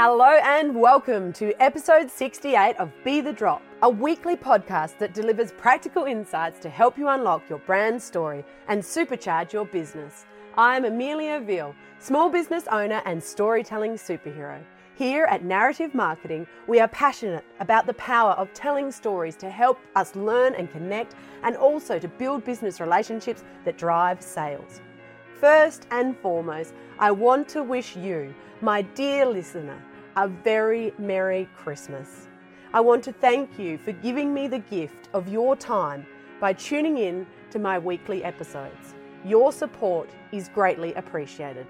Hello and welcome to episode 68 of Be the Drop, a weekly podcast that delivers practical insights to help you unlock your brand story and supercharge your business. I'm Amelia Veal, small business owner and storytelling superhero. Here at Narrative Marketing, we are passionate about the power of telling stories to help us learn and connect and also to build business relationships that drive sales. First and foremost, I want to wish you, my dear listener, a very Merry Christmas. I want to thank you for giving me the gift of your time by tuning in to my weekly episodes. Your support is greatly appreciated.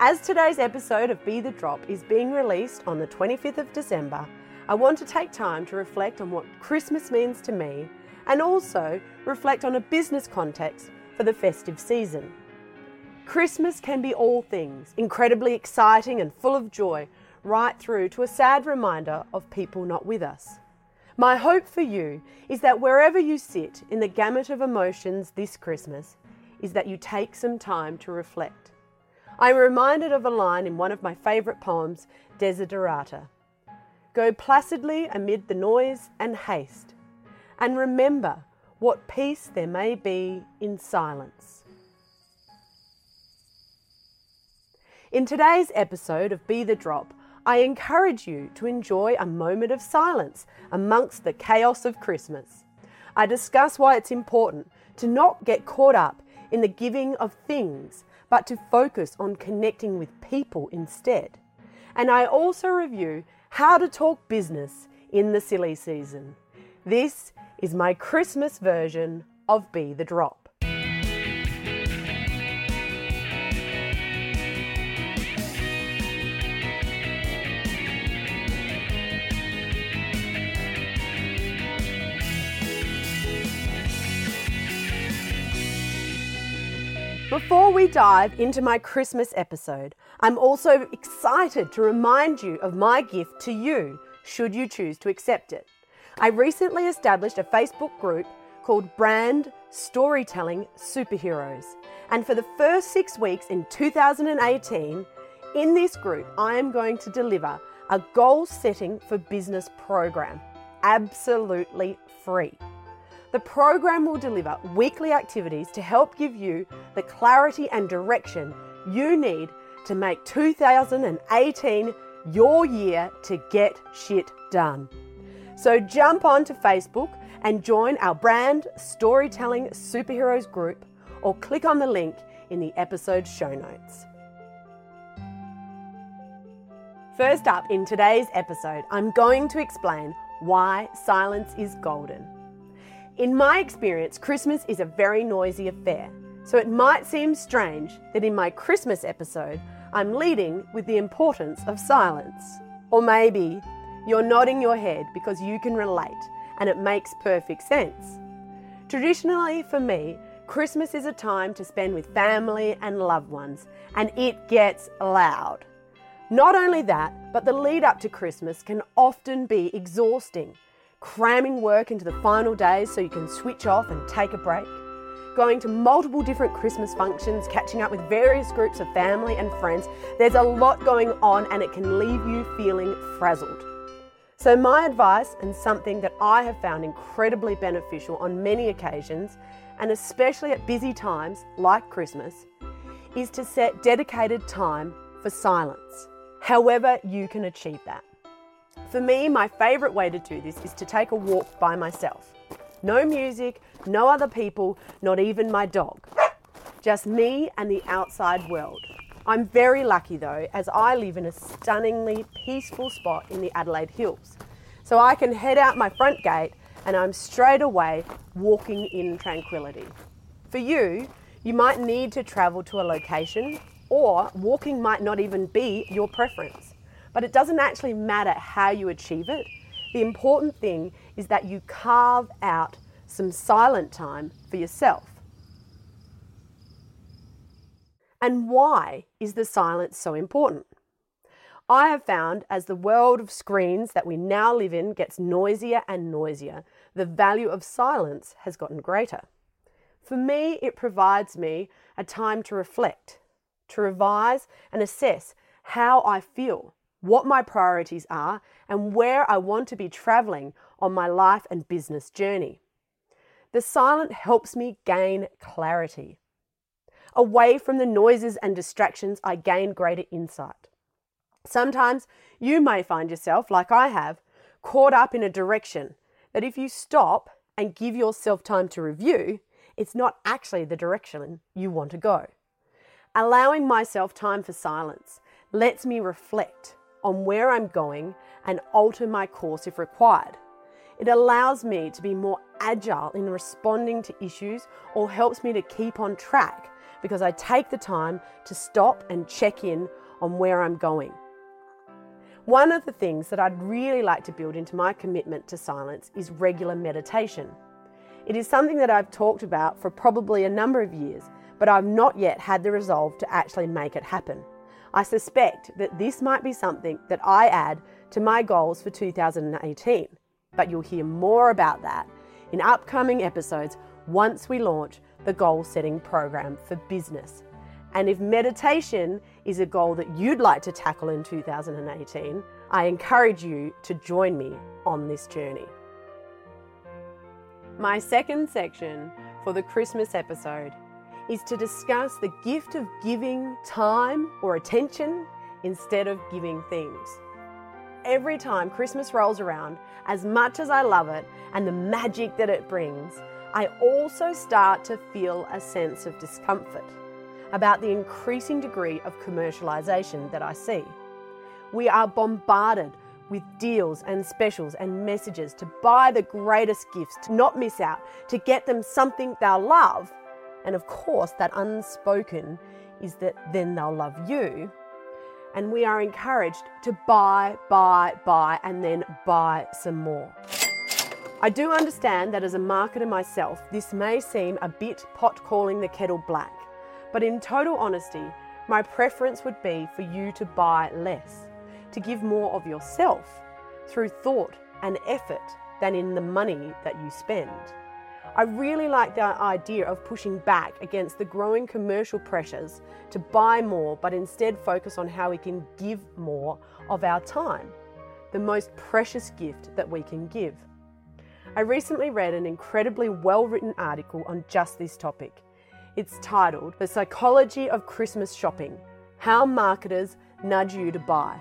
As today's episode of Be the Drop is being released on the 25th of December, I want to take time to reflect on what Christmas means to me and also reflect on a business context for the festive season. Christmas can be all things, incredibly exciting and full of joy, right through to a sad reminder of people not with us. My hope for you is that wherever you sit in the gamut of emotions this Christmas, is that you take some time to reflect. I'm reminded of a line in one of my favourite poems, Desiderata. Go placidly amid the noise and haste, and remember what peace there may be in silence. In today's episode of Be the Drop, I encourage you to enjoy a moment of silence amongst the chaos of Christmas. I discuss why it's important to not get caught up in the giving of things, but to focus on connecting with people instead. And I also review how to talk business in the silly season. This is my Christmas version of Be the Drop. Before we dive into my Christmas episode, I'm also excited to remind you of my gift to you, should you choose to accept it. I recently established a Facebook group called Brand Storytelling Superheroes. And for the first six weeks in 2018, in this group, I am going to deliver a goal setting for business program, absolutely free. The program will deliver weekly activities to help give you the clarity and direction you need to make 2018 your year to get shit done. So jump onto Facebook and join our brand storytelling superheroes group or click on the link in the episode show notes. First up in today's episode, I'm going to explain why silence is golden. In my experience, Christmas is a very noisy affair, so it might seem strange that in my Christmas episode, I'm leading with the importance of silence. Or maybe you're nodding your head because you can relate and it makes perfect sense. Traditionally, for me, Christmas is a time to spend with family and loved ones, and it gets loud. Not only that, but the lead up to Christmas can often be exhausting cramming work into the final days so you can switch off and take a break, going to multiple different Christmas functions, catching up with various groups of family and friends. There's a lot going on and it can leave you feeling frazzled. So, my advice, and something that I have found incredibly beneficial on many occasions, and especially at busy times like Christmas, is to set dedicated time for silence, however, you can achieve that. For me, my favourite way to do this is to take a walk by myself. No music, no other people, not even my dog. Just me and the outside world. I'm very lucky though, as I live in a stunningly peaceful spot in the Adelaide Hills. So I can head out my front gate and I'm straight away walking in tranquility. For you, you might need to travel to a location, or walking might not even be your preference. But it doesn't actually matter how you achieve it. The important thing is that you carve out some silent time for yourself. And why is the silence so important? I have found as the world of screens that we now live in gets noisier and noisier, the value of silence has gotten greater. For me, it provides me a time to reflect, to revise and assess how I feel, what my priorities are, and where I want to be traveling on my life and business journey. The silent helps me gain clarity. Away from the noises and distractions, I gain greater insight. Sometimes you may find yourself, like I have, caught up in a direction that if you stop and give yourself time to review, it's not actually the direction you want to go. Allowing myself time for silence lets me reflect on where I'm going and alter my course if required. It allows me to be more agile in responding to issues or helps me to keep on track because I take the time to stop and check in on where I'm going. One of the things that I'd really like to build into my commitment to silence is regular meditation. It is something that I've talked about for probably a number of years, but I've not yet had the resolve to actually make it happen. I suspect that this might be something that I add to my goals for 2018, but you'll hear more about that in upcoming episodes once we launch the goal setting program for business. And if meditation is a goal that you'd like to tackle in 2018, I encourage you to join me on this journey. My second section for the Christmas episode is to discuss the gift of giving time or attention instead of giving things. Every time Christmas rolls around, as much as I love it and the magic that it brings, I also start to feel a sense of discomfort about the increasing degree of commercialisation that I see. We are bombarded with deals and specials and messages to buy the greatest gifts, to not miss out, to get them something they'll love, and of course, that unspoken is that then they'll love you. And we are encouraged to buy, buy, buy, and then buy some more. I do understand that as a marketer myself, this may seem a bit pot calling the kettle black, but in total honesty, my preference would be for you to buy less, to give more of yourself through thought and effort than in the money that you spend. I really like the idea of pushing back against the growing commercial pressures to buy more, but instead focus on how we can give more of our time, the most precious gift that we can give. I recently read an incredibly well written article on just this topic. It's titled The Psychology of Christmas Shopping How Marketers Nudge You to Buy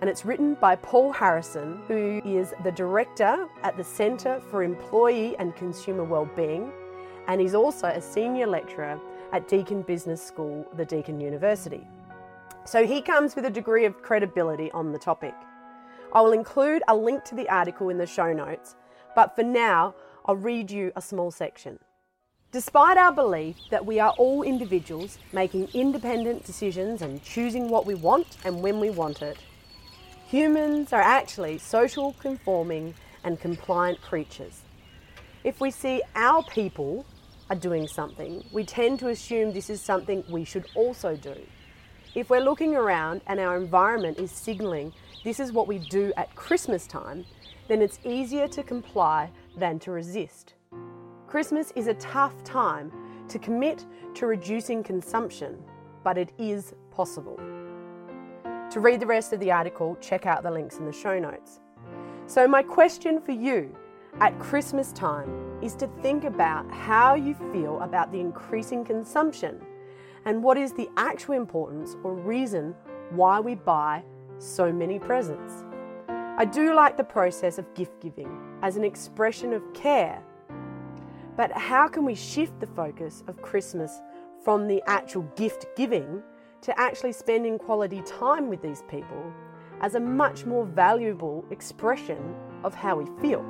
and it's written by Paul Harrison, who is the director at the Centre for Employee and Consumer Wellbeing, and he's also a senior lecturer at Deakin Business School, the Deakin University. So he comes with a degree of credibility on the topic. I will include a link to the article in the show notes, but for now, I'll read you a small section. Despite our belief that we are all individuals making independent decisions and choosing what we want and when we want it, Humans are actually social, conforming, and compliant creatures. If we see our people are doing something, we tend to assume this is something we should also do. If we're looking around and our environment is signalling this is what we do at Christmas time, then it's easier to comply than to resist. Christmas is a tough time to commit to reducing consumption, but it is possible. To read the rest of the article, check out the links in the show notes. So, my question for you at Christmas time is to think about how you feel about the increasing consumption and what is the actual importance or reason why we buy so many presents. I do like the process of gift giving as an expression of care, but how can we shift the focus of Christmas from the actual gift giving to actually spending quality time with these people as a much more valuable expression of how we feel.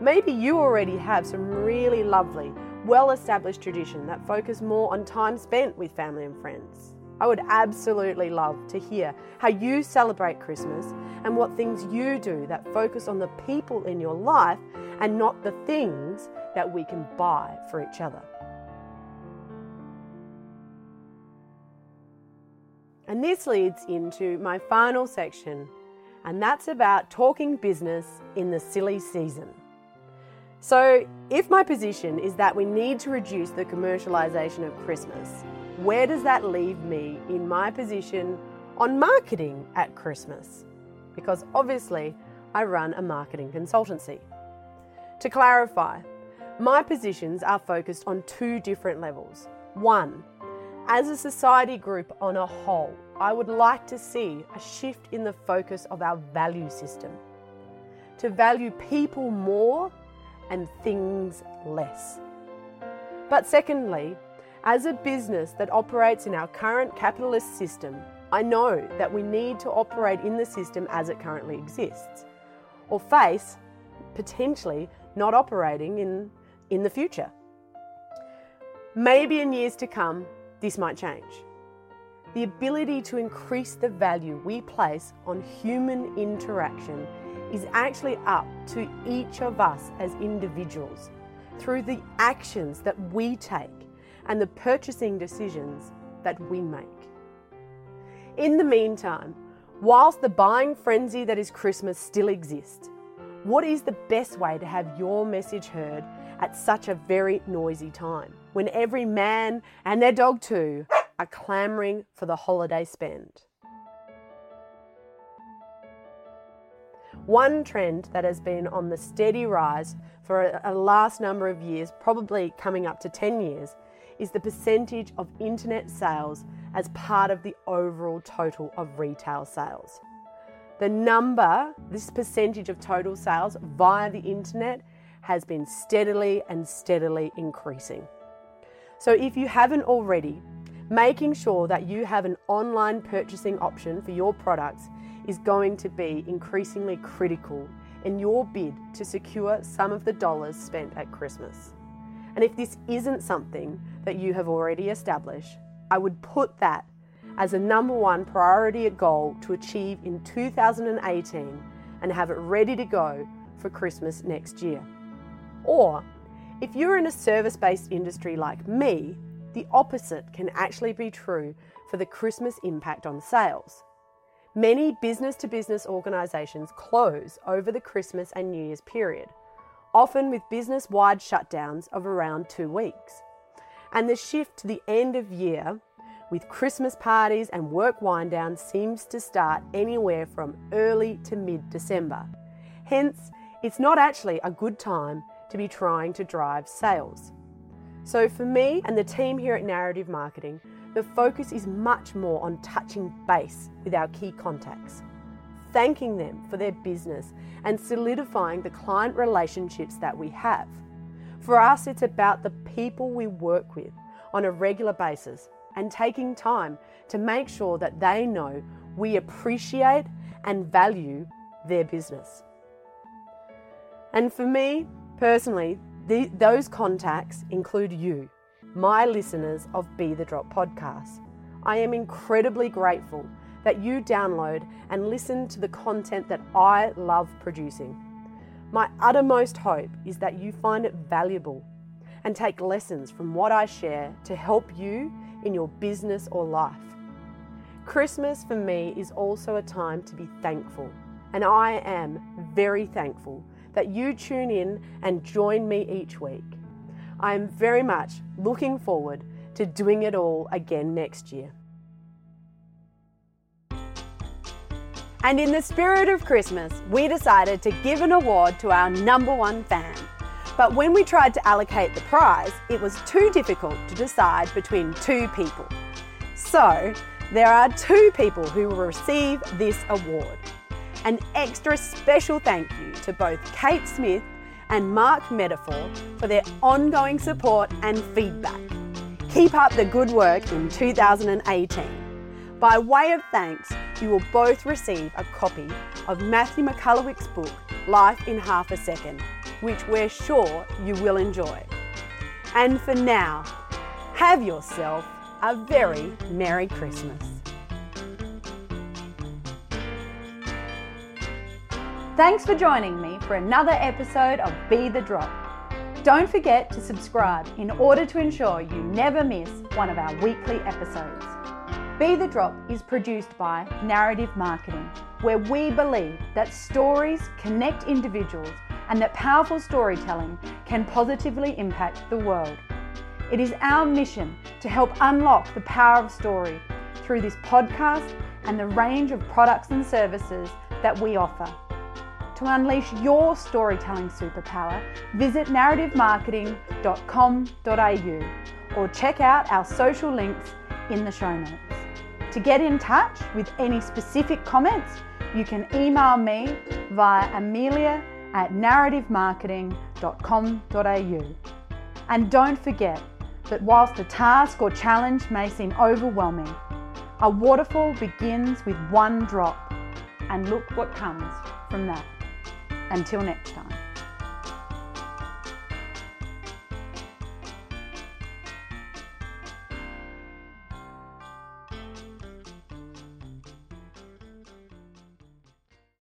Maybe you already have some really lovely, well established tradition that focus more on time spent with family and friends. I would absolutely love to hear how you celebrate Christmas and what things you do that focus on the people in your life and not the things that we can buy for each other. And this leads into my final section, and that's about talking business in the silly season. So, if my position is that we need to reduce the commercialisation of Christmas, where does that leave me in my position on marketing at Christmas? Because obviously, I run a marketing consultancy. To clarify, my positions are focused on two different levels. One, as a society group on a whole, I would like to see a shift in the focus of our value system to value people more and things less. But secondly, as a business that operates in our current capitalist system, I know that we need to operate in the system as it currently exists, or face potentially not operating in, in the future. Maybe in years to come, this might change. The ability to increase the value we place on human interaction is actually up to each of us as individuals through the actions that we take and the purchasing decisions that we make. In the meantime, whilst the buying frenzy that is Christmas still exists, what is the best way to have your message heard at such a very noisy time when every man and their dog too are clamouring for the holiday spend? One trend that has been on the steady rise for a, last number of years, probably coming up to 10 years, is the percentage of internet sales as part of the overall total of retail sales. The number, this percentage of total sales via the internet, has been steadily and steadily increasing. So, if you haven't already, making sure that you have an online purchasing option for your products is going to be increasingly critical in your bid to secure some of the dollars spent at Christmas. And if this isn't something that you have already established, I would put that as a number one priority goal to achieve in 2018 and have it ready to go for Christmas next year. Or if you're in a service based industry like me, the opposite can actually be true for the Christmas impact on sales. Many business to business organisations close over the Christmas and New Year's period, often with business wide shutdowns of around two weeks. And the shift to the end of year with Christmas parties and work wind down seems to start anywhere from early to mid December. Hence, it's not actually a good time to be trying to drive sales. So, for me and the team here at Narrative Marketing, the focus is much more on touching base with our key contacts, thanking them for their business, and solidifying the client relationships that we have. For us, it's about the people we work with on a regular basis and taking time to make sure that they know we appreciate and value their business. And for me personally, the, those contacts include you my listeners of Be the Drop podcast. I am incredibly grateful that you download and listen to the content that I love producing. My uttermost hope is that you find it valuable and take lessons from what I share to help you in your business or life. Christmas for me is also a time to be thankful, and I am very thankful that you tune in and join me each week. I am very much looking forward to doing it all again next year. And in the spirit of Christmas, we decided to give an award to our number one fan. But when we tried to allocate the prize, it was too difficult to decide between two people. So, there are two people who will receive this award. An extra special thank you to both Kate Smith and Mark Metaphor for their ongoing support and feedback. Keep up the good work in 2018. By way of thanks, you will both receive a copy of Matthew Michalewicz's book, Life in Half a Second, which we're sure you will enjoy. And for now, have yourself a very Merry Christmas. Thanks for joining me for another episode of Be the Drop. Don't forget to subscribe in order to ensure you never miss one of our weekly episodes. Be the Drop is produced by Narrative Marketing, where we believe that stories connect individuals and that powerful storytelling can positively impact the world. It is our mission to help unlock the power of story through this podcast and the range of products and services that we offer. To unleash your storytelling superpower, visit narrativemarketing.com.au or check out our social links in the show notes. To get in touch with any specific comments, you can email me via amelia at narrativemarketing.com.au. And don't forget that whilst a task or challenge may seem overwhelming, a waterfall begins with one drop, and look what comes from that. Until next time.